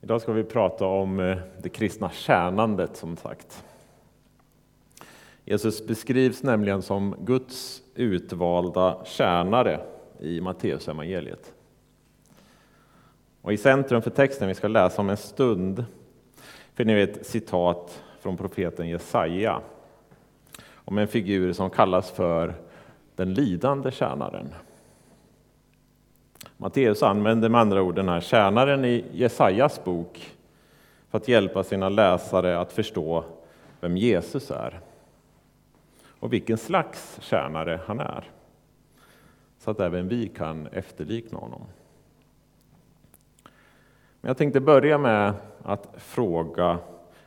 Idag ska vi prata om eh, det kristna tjänandet som sagt. Jesus beskrivs nämligen som Guds utvalda tjänare i Matteusevangeliet. Och I centrum för texten vi ska läsa om en stund finner vi ett citat från profeten Jesaja om en figur som kallas för den lidande tjänaren. Matteus använder med andra ord den här tjänaren i Jesajas bok för att hjälpa sina läsare att förstå vem Jesus är och vilken slags tjänare han är, så att även vi kan efterlikna honom. Men jag tänkte börja med att fråga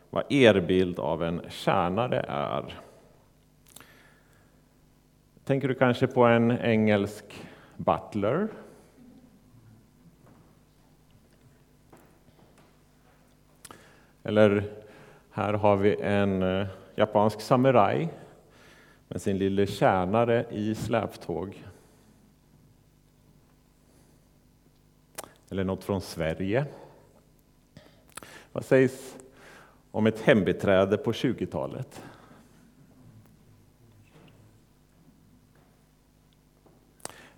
vad er bild av en tjänare är. Tänker du kanske på en engelsk butler Eller här har vi en eh, japansk samuraj med sin lille tjänare i släptåg. Eller något från Sverige. Vad sägs om ett hembiträde på 20-talet?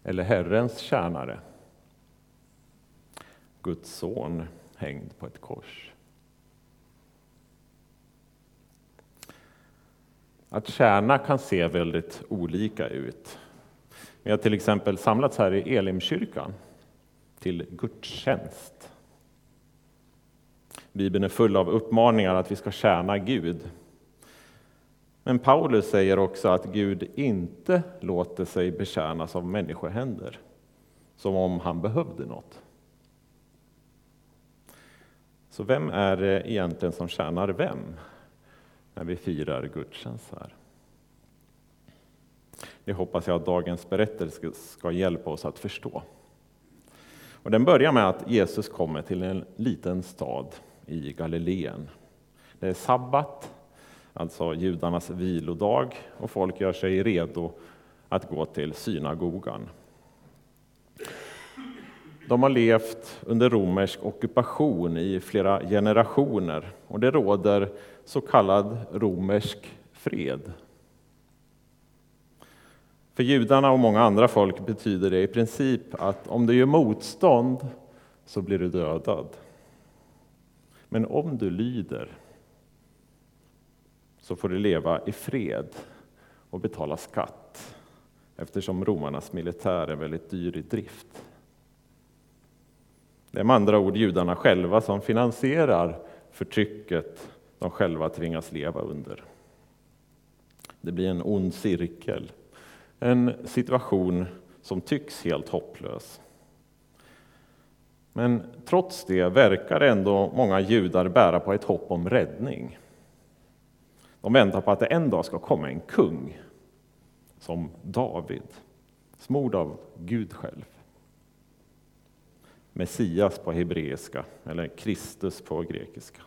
Eller Herrens tjänare? Guds son hängd på ett kors. Att tjäna kan se väldigt olika ut. Vi har till exempel samlats här i Elimkyrkan till gudstjänst. Bibeln är full av uppmaningar att vi ska tjäna Gud. Men Paulus säger också att Gud inte låter sig betjänas av människohänder, som om han behövde något. Så vem är det egentligen som tjänar vem? När vi firar gudstjänst här. Det hoppas jag att dagens berättelse ska hjälpa oss att förstå. Och den börjar med att Jesus kommer till en liten stad i Galileen. Det är sabbat, alltså judarnas vilodag, och folk gör sig redo att gå till synagogan. De har levt under romersk ockupation i flera generationer och det råder så kallad romersk fred. För judarna och många andra folk betyder det i princip att om du gör motstånd så blir du dödad. Men om du lyder så får du leva i fred och betala skatt eftersom romarnas militär är väldigt dyr i drift. Det är med andra ord judarna själva som finansierar förtrycket de själva tvingas leva under. Det blir en ond cirkel, en situation som tycks helt hopplös. Men trots det verkar ändå många judar bära på ett hopp om räddning. De väntar på att det en dag ska komma en kung, som David, smord av Gud själv. Messias på hebreiska, eller Kristus på grekiska.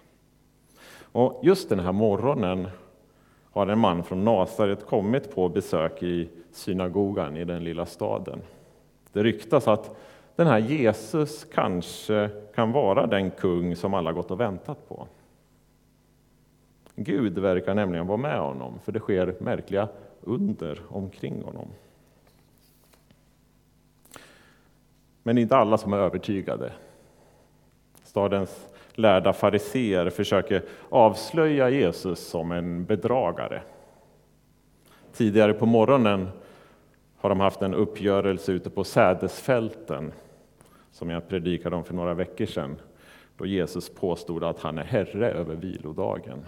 Och just den här morgonen har en man från Nasaret kommit på besök i synagogan i den lilla staden. Det ryktas att den här Jesus kanske kan vara den kung som alla gått och väntat på. Gud verkar nämligen vara med honom, för det sker märkliga under omkring honom. Men inte alla som är övertygade. Stadens lärda fariseer försöker avslöja Jesus som en bedragare. Tidigare på morgonen har de haft en uppgörelse ute på sädesfälten som jag predikade om för några veckor sedan, då Jesus påstod att han är herre över vilodagen.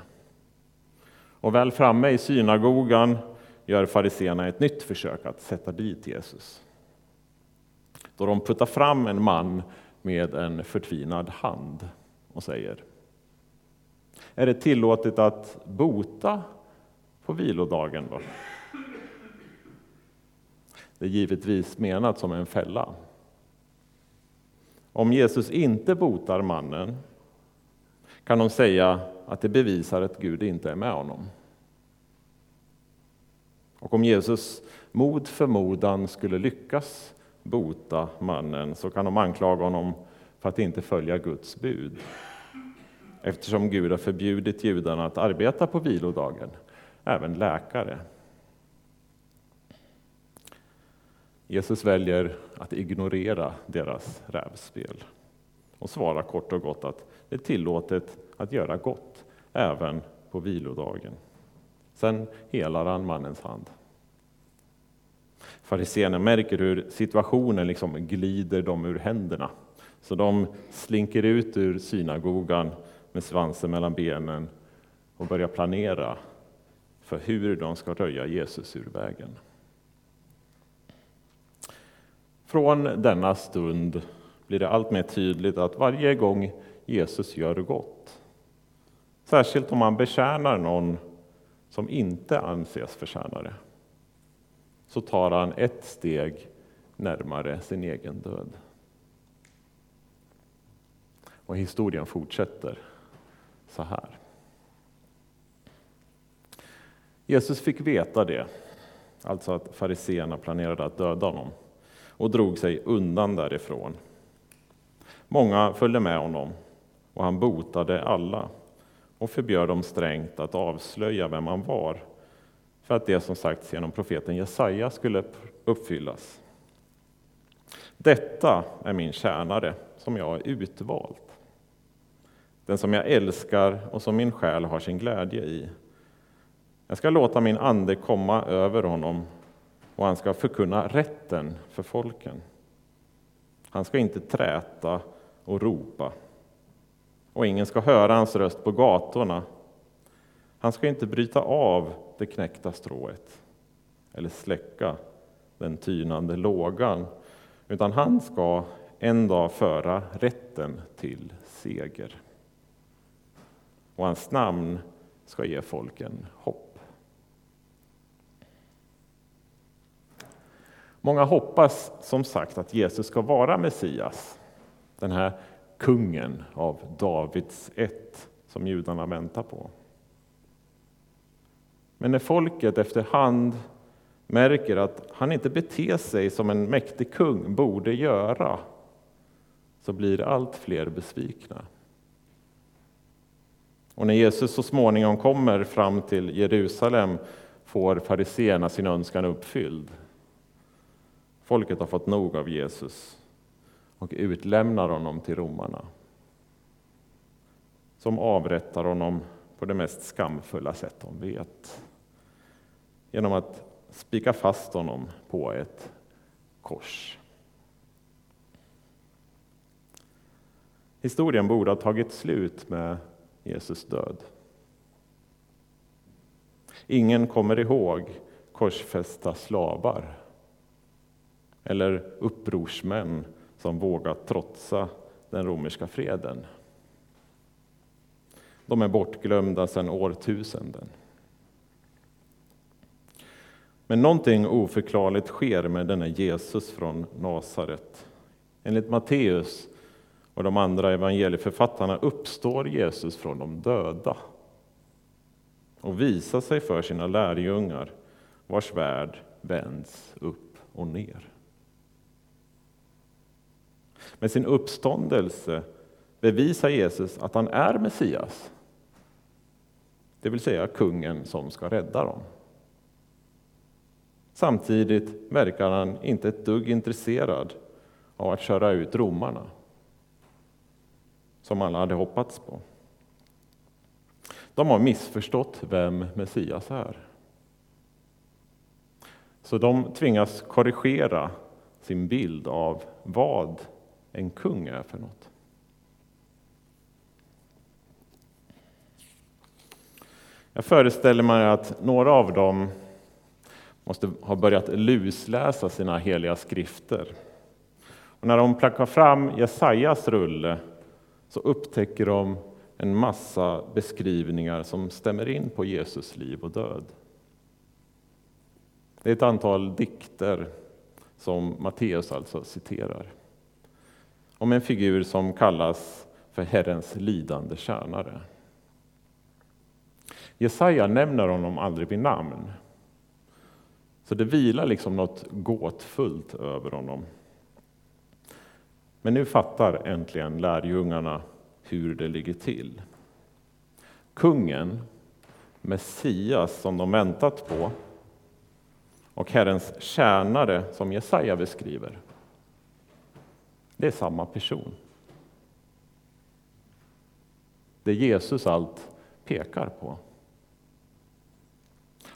Och väl framme i synagogan gör fariseerna ett nytt försök att sätta dit Jesus. Då de puttar fram en man med en förtvinad hand och säger Är det tillåtet att bota på vilodagen då? Det är givetvis menat som en fälla. Om Jesus inte botar mannen kan de säga att det bevisar att Gud inte är med honom. Och om Jesus mot förmodan skulle lyckas bota mannen så kan de anklaga honom för att inte följa Guds bud. eftersom Gud har förbjudit judarna att arbeta på vilodagen, även läkare. Jesus väljer att ignorera deras rävspel och svarar kort och gott att det är tillåtet att göra gott även på vilodagen. Sen helar han mannens hand. Fariséerna märker hur situationen liksom glider dem ur händerna. Så de slinker ut ur synagogan med svansen mellan benen och börjar planera för hur de ska röja Jesus ur vägen. Från denna stund blir det allt mer tydligt att varje gång Jesus gör gott, särskilt om han betjänar någon som inte anses förtjäna det, så tar han ett steg närmare sin egen död. Och historien fortsätter så här. Jesus fick veta det, alltså att fariseerna planerade att döda honom, och drog sig undan därifrån. Många följde med honom, och han botade alla och förbjöd dem strängt att avslöja vem han var, för att det som sagts genom profeten Jesaja skulle uppfyllas. Detta är min tjänare, som jag har utvalt den som jag älskar och som min själ har sin glädje i. Jag ska låta min ande komma över honom och han ska förkunna rätten för folken. Han ska inte träta och ropa och ingen ska höra hans röst på gatorna. Han ska inte bryta av det knäckta strået eller släcka den tynande lågan, utan han ska en dag föra rätten till seger och hans namn ska ge folken hopp. Många hoppas som sagt att Jesus ska vara Messias, den här kungen av Davids ett som judarna väntar på. Men när folket efterhand märker att han inte beter sig som en mäktig kung borde göra, så blir allt fler besvikna. Och när Jesus så småningom kommer fram till Jerusalem får fariseerna sin önskan uppfylld. Folket har fått nog av Jesus och utlämnar honom till romarna som avrättar honom på det mest skamfulla sätt de vet genom att spika fast honom på ett kors. Historien borde ha tagit slut med Jesus död. Ingen kommer ihåg korsfästa slavar eller upprorsmän som vågat trotsa den romerska freden. De är bortglömda sedan årtusenden. Men någonting oförklarligt sker med denne Jesus från Nasaret. Enligt Matteus och de andra evangelieförfattarna uppstår Jesus från de döda och visar sig för sina lärjungar vars värld vänds upp och ner. Med sin uppståndelse bevisar Jesus att han är Messias, det vill säga kungen som ska rädda dem. Samtidigt verkar han inte ett dugg intresserad av att köra ut romarna som alla hade hoppats på. De har missförstått vem Messias är. Så de tvingas korrigera sin bild av vad en kung är för något. Jag föreställer mig att några av dem måste ha börjat lusläsa sina heliga skrifter. Och när de plockar fram Jesajas rulle så upptäcker de en massa beskrivningar som stämmer in på Jesus liv och död. Det är ett antal dikter som Matteus alltså citerar. Om en figur som kallas för Herrens lidande tjänare. Jesaja nämner honom aldrig vid namn. Så det vilar liksom något gåtfullt över honom. Men nu fattar äntligen lärjungarna hur det ligger till. kungen, Messias som de väntat på och Herrens tjänare som Jesaja beskriver. Det är samma person. Det Jesus allt pekar på.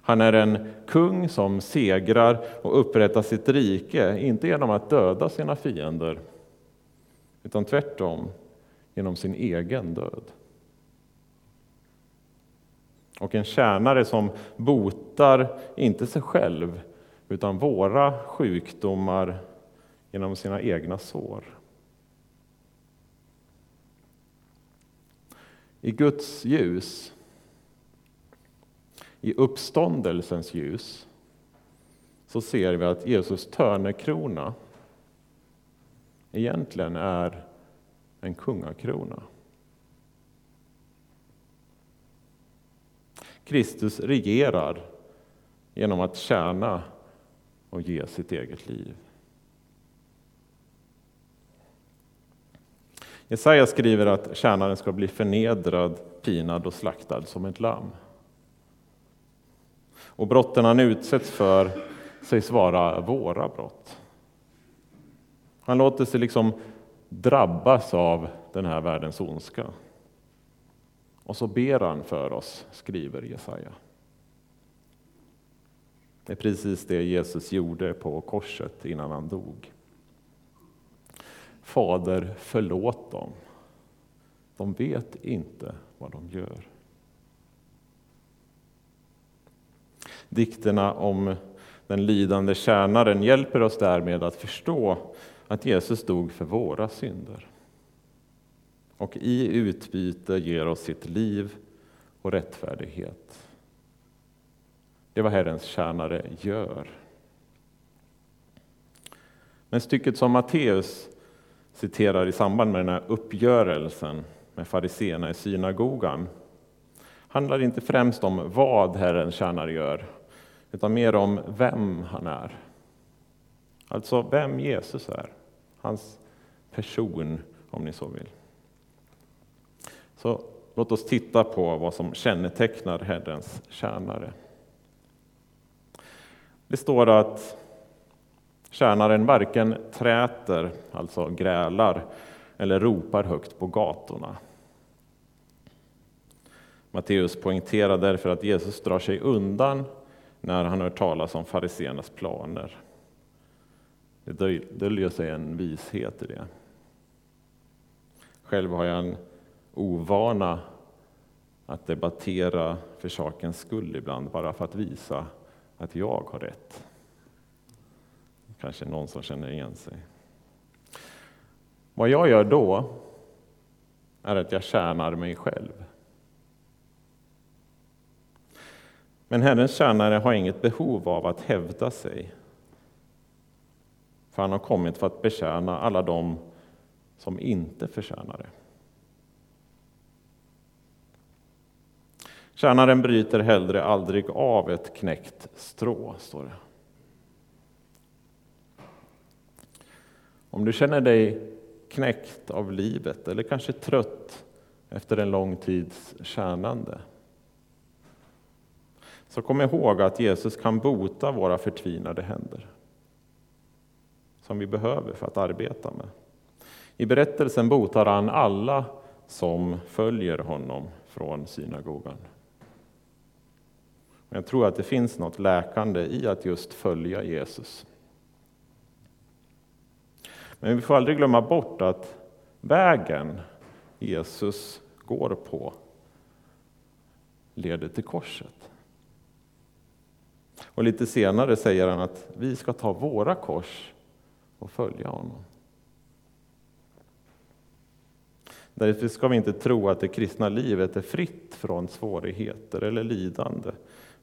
Han är en kung som segrar och upprättar sitt rike, inte genom att döda sina fiender, utan tvärtom genom sin egen död. Och en tjänare som botar, inte sig själv, utan våra sjukdomar genom sina egna sår. I Guds ljus, i uppståndelsens ljus, så ser vi att Jesus törnekrona egentligen är en kungakrona. Kristus regerar genom att tjäna och ge sitt eget liv. Jesaja skriver att tjänaren ska bli förnedrad, pinad och slaktad som ett lamm. Och brotten han utsätts för sägs vara våra brott. Han låter sig liksom drabbas av den här världens ondska. Och så ber han för oss, skriver Jesaja. Det är precis det Jesus gjorde på korset innan han dog. Fader, förlåt dem. De vet inte vad de gör. Dikterna om den lidande tjänaren hjälper oss därmed att förstå att Jesus dog för våra synder. Och i utbyte ger oss sitt liv och rättfärdighet. Det är vad Herrens tjänare gör. Men stycket som Matteus citerar i samband med den här uppgörelsen med fariseerna i synagogan handlar inte främst om vad Herrens tjänare gör, utan mer om vem han är. Alltså vem Jesus är, hans person om ni så vill. Så låt oss titta på vad som kännetecknar Herrens tjänare. Det står att tjänaren varken träter, alltså grälar, eller ropar högt på gatorna. Matteus poängterar därför att Jesus drar sig undan när han hör talas om fariseernas planer. Det döljer sig en vishet i det. Själv har jag en ovana att debattera för sakens skull ibland, bara för att visa att jag har rätt. Kanske någon som känner igen sig. Vad jag gör då är att jag tjänar mig själv. Men Herrens tjänare har inget behov av att hävda sig. För han har kommit för att betjäna alla dem som inte förtjänar det. Tjänaren bryter hellre aldrig av ett knäckt strå, står det. Om du känner dig knäckt av livet eller kanske trött efter en lång tids tjänande. Så kom ihåg att Jesus kan bota våra förtvinade händer. Som vi behöver för att arbeta med. I berättelsen botar han alla som följer honom från synagogan. Jag tror att det finns något läkande i att just följa Jesus. Men vi får aldrig glömma bort att vägen Jesus går på leder till korset. Och lite senare säger han att vi ska ta våra kors och följa honom. Därför ska vi inte tro att det kristna livet är fritt från svårigheter eller lidande,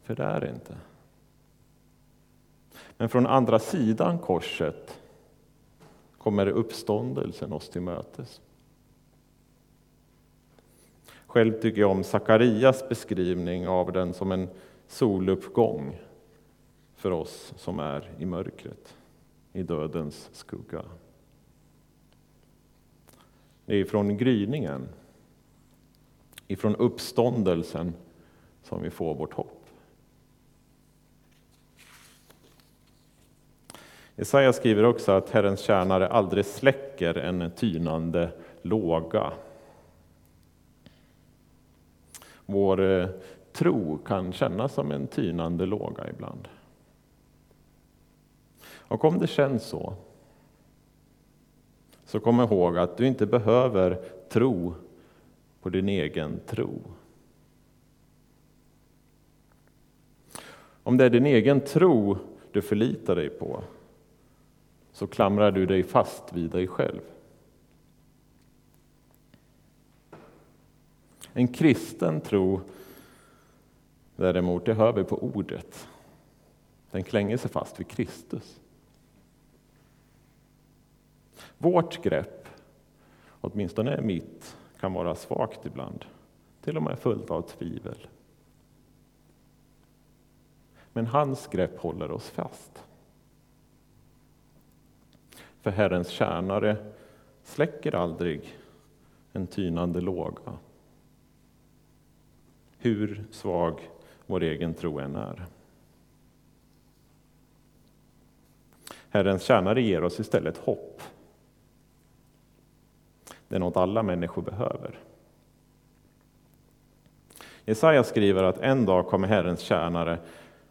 för det är det inte. Men från andra sidan korset kommer uppståndelsen oss till mötes. Själv tycker jag om Sakarias beskrivning av den som en soluppgång för oss som är i mörkret, i dödens skugga. Det är från gryningen ifrån uppståndelsen som vi får vårt hopp. Jesaja skriver också att Herrens tjänare aldrig släcker en tynande låga. Vår eh, tro kan kännas som en tynande låga ibland. Och om det känns så, så kom ihåg att du inte behöver tro på din egen tro. Om det är din egen tro du förlitar dig på, så klamrar du dig fast vid dig själv. En kristen tro däremot, det hör vi på ordet. Den klänger sig fast vid Kristus. Vårt grepp, åtminstone mitt, kan vara svagt ibland. Till och med fullt av tvivel. Men hans grepp håller oss fast. För Herrens tjänare släcker aldrig en tynande låga. Hur svag vår egen tro än är. Herrens tjänare ger oss istället hopp. Det är något alla människor behöver. Jesaja skriver att en dag kommer Herrens tjänare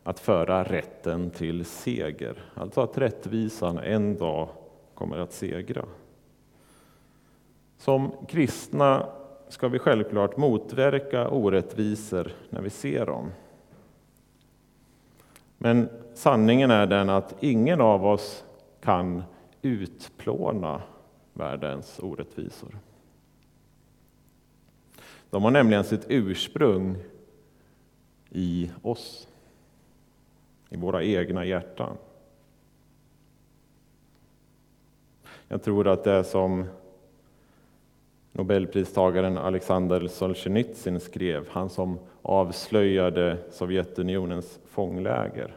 att föra rätten till seger. Alltså att rättvisan en dag kommer att segra. Som kristna ska vi självklart motverka orättvisor när vi ser dem. Men sanningen är den att ingen av oss kan utplåna världens orättvisor. De har nämligen sitt ursprung i oss, i våra egna hjärtan. Jag tror att det är som Nobelpristagaren Alexander Solzhenitsyn skrev, han som avslöjade Sovjetunionens fångläger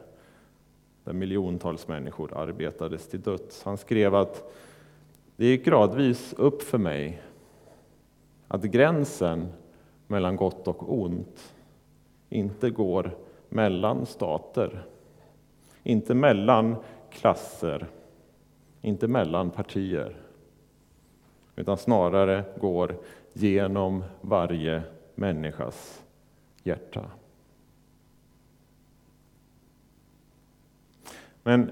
där miljontals människor arbetades till döds. Han skrev att det gick gradvis upp för mig att gränsen mellan gott och ont inte går mellan stater, inte mellan klasser, inte mellan partier, utan snarare går genom varje människas hjärta. Men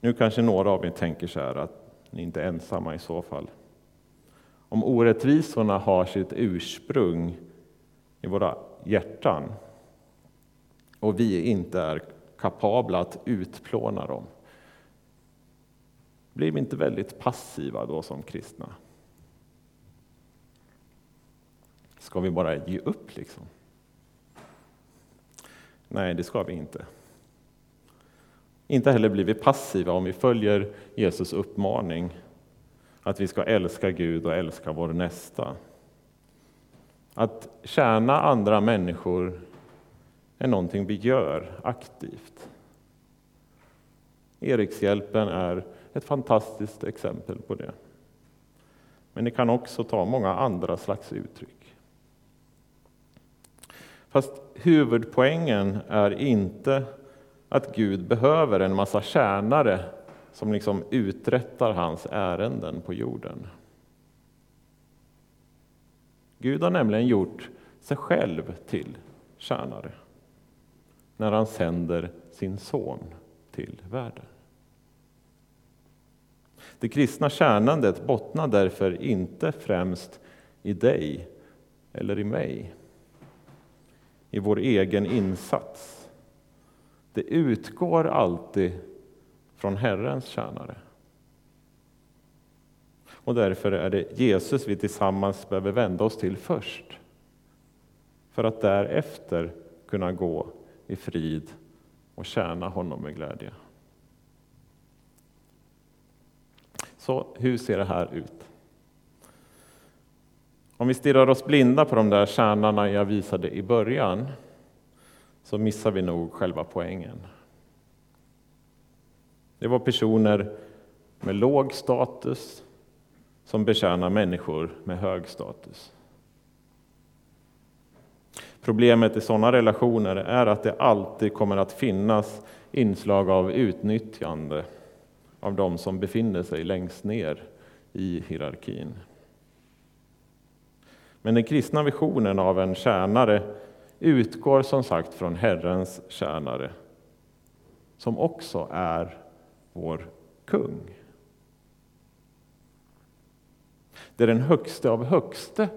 nu kanske några av er tänker så här att ni är inte ensamma i så fall. Om orättvisorna har sitt ursprung i våra hjärtan och vi inte är kapabla att utplåna dem, blir vi inte väldigt passiva då som kristna? Ska vi bara ge upp liksom? Nej, det ska vi inte. Inte heller blir vi passiva om vi följer Jesus uppmaning att vi ska älska Gud och älska vår nästa. Att tjäna andra människor är någonting vi gör aktivt. Erikshjälpen är ett fantastiskt exempel på det. Men det kan också ta många andra slags uttryck. Fast huvudpoängen är inte att Gud behöver en massa tjänare som liksom uträttar hans ärenden på jorden. Gud har nämligen gjort sig själv till tjänare när han sänder sin son till världen. Det kristna tjänandet bottnar därför inte främst i dig eller i mig, i vår egen insats. Det utgår alltid från Herrens tjänare. Och därför är det Jesus vi tillsammans behöver vända oss till först. För att därefter kunna gå i frid och tjäna honom med glädje. Så hur ser det här ut? Om vi stirrar oss blinda på de där kärnorna jag visade i början så missar vi nog själva poängen. Det var personer med låg status som betjänar människor med hög status. Problemet i sådana relationer är att det alltid kommer att finnas inslag av utnyttjande av de som befinner sig längst ner i hierarkin. Men den kristna visionen av en tjänare utgår som sagt från Herrens tjänare, som också är vår kung. Det är den högste av högste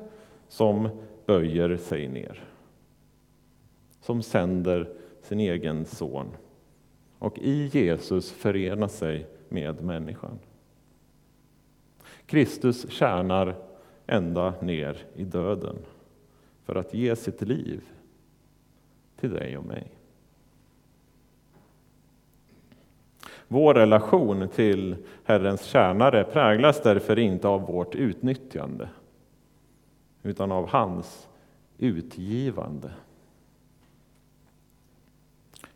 som böjer sig ner. Som sänder sin egen son och i Jesus förenar sig med människan. Kristus tjänar ända ner i döden för att ge sitt liv till dig och mig. Vår relation till Herrens tjänare präglas därför inte av vårt utnyttjande utan av hans utgivande.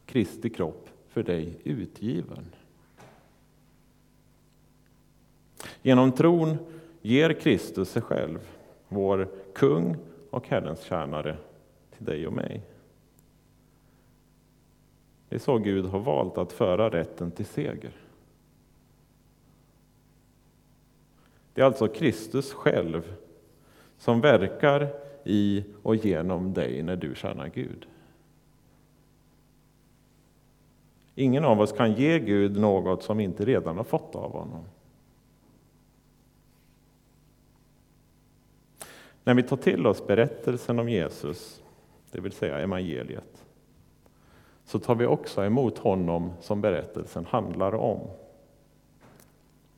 Kristi kropp för dig utgiven. Genom tron ger Kristus sig själv, vår kung och Herrens tjänare, till dig och mig. Det är så Gud har valt att föra rätten till seger. Det är alltså Kristus själv som verkar i och genom dig när du tjänar Gud. Ingen av oss kan ge Gud något som vi inte redan har fått av honom. När vi tar till oss berättelsen om Jesus, det vill säga evangeliet, så tar vi också emot honom som berättelsen handlar om.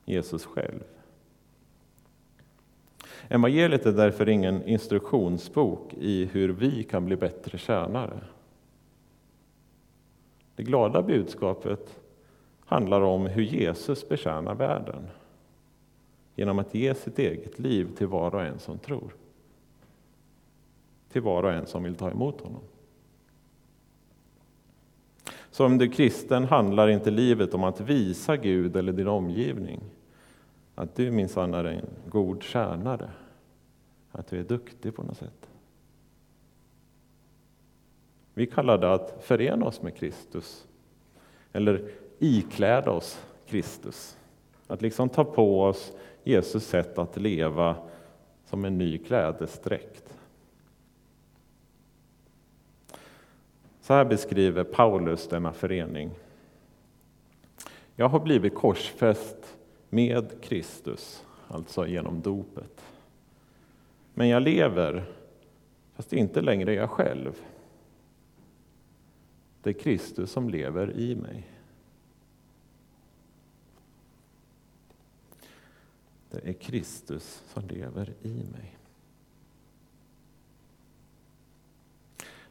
Jesus själv. Evangeliet är därför ingen instruktionsbok i hur vi kan bli bättre tjänare. Det glada budskapet handlar om hur Jesus betjänar världen genom att ge sitt eget liv till var och en som tror. Till var och en som vill ta emot honom. Som du är kristen handlar inte livet om att visa Gud eller din omgivning att du minsann är en god tjänare, att du är duktig på något sätt. Vi kallar det att förena oss med Kristus, eller ikläda oss Kristus. Att liksom ta på oss Jesus sätt att leva som en ny klädesdräkt. Så här beskriver Paulus denna förening. Jag har blivit korsfäst med Kristus, alltså genom dopet. Men jag lever, fast inte längre jag själv. Det är Kristus som lever i mig. Det är Kristus som lever i mig.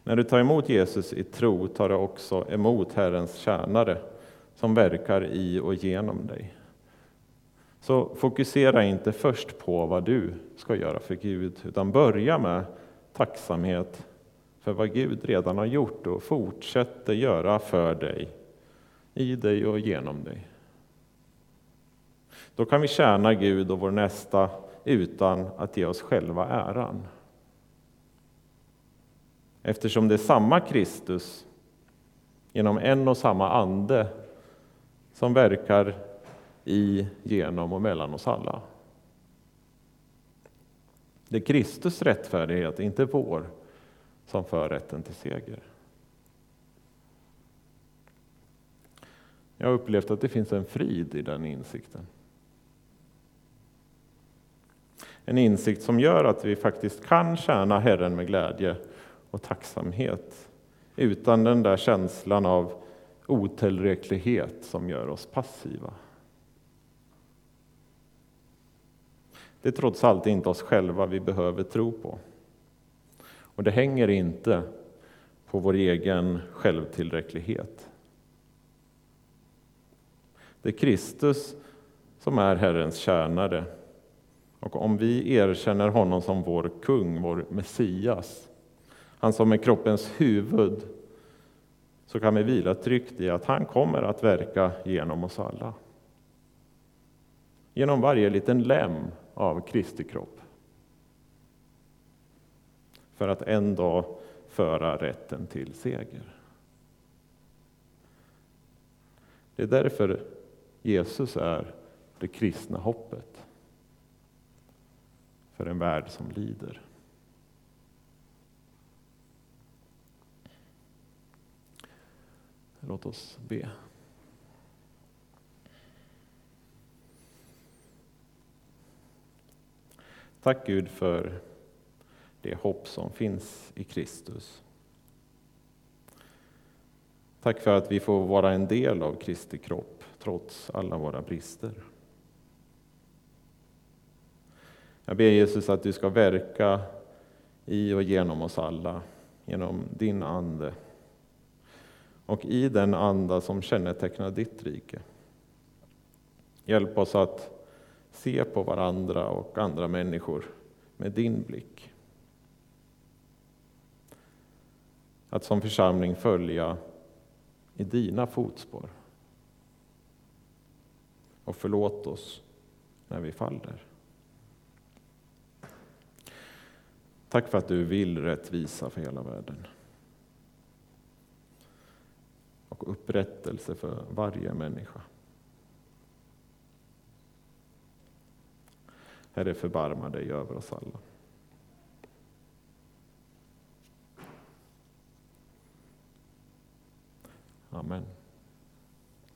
När du tar emot Jesus i tro tar du också emot Herrens tjänare som verkar i och genom dig. Så fokusera inte först på vad du ska göra för Gud, utan börja med tacksamhet för vad Gud redan har gjort och fortsätter göra för dig, i dig och genom dig. Då kan vi tjäna Gud och vår nästa utan att ge oss själva äran. Eftersom det är samma Kristus genom en och samma ande som verkar i, genom och mellan oss alla. Det är Kristus rättfärdighet, inte vår, som för rätten till seger. Jag har upplevt att det finns en frid i den insikten. En insikt som gör att vi faktiskt kan tjäna Herren med glädje och tacksamhet utan den där känslan av otillräcklighet som gör oss passiva. Det är trots allt inte oss själva vi behöver tro på. Och det hänger inte på vår egen självtillräcklighet. Det är Kristus som är Herrens tjänare. Och om vi erkänner honom som vår kung, vår Messias, han som är kroppens huvud, så kan vi vila tryggt i att han kommer att verka genom oss alla. Genom varje liten lem av Kristi kropp. För att en dag föra rätten till seger. Det är därför Jesus är det kristna hoppet för en värld som lider. Låt oss be. Tack Gud för det hopp som finns i Kristus. Tack för att vi får vara en del av Kristi kropp trots alla våra brister. Jag ber Jesus att du ska verka i och genom oss alla, genom din Ande och i den anda som kännetecknar ditt rike. Hjälp oss att se på varandra och andra människor med din blick. Att som församling följa i dina fotspår. Och förlåt oss när vi faller. Tack för att du vill rättvisa för hela världen och upprättelse för varje människa. Herre, förbarma dig över oss alla. Amen.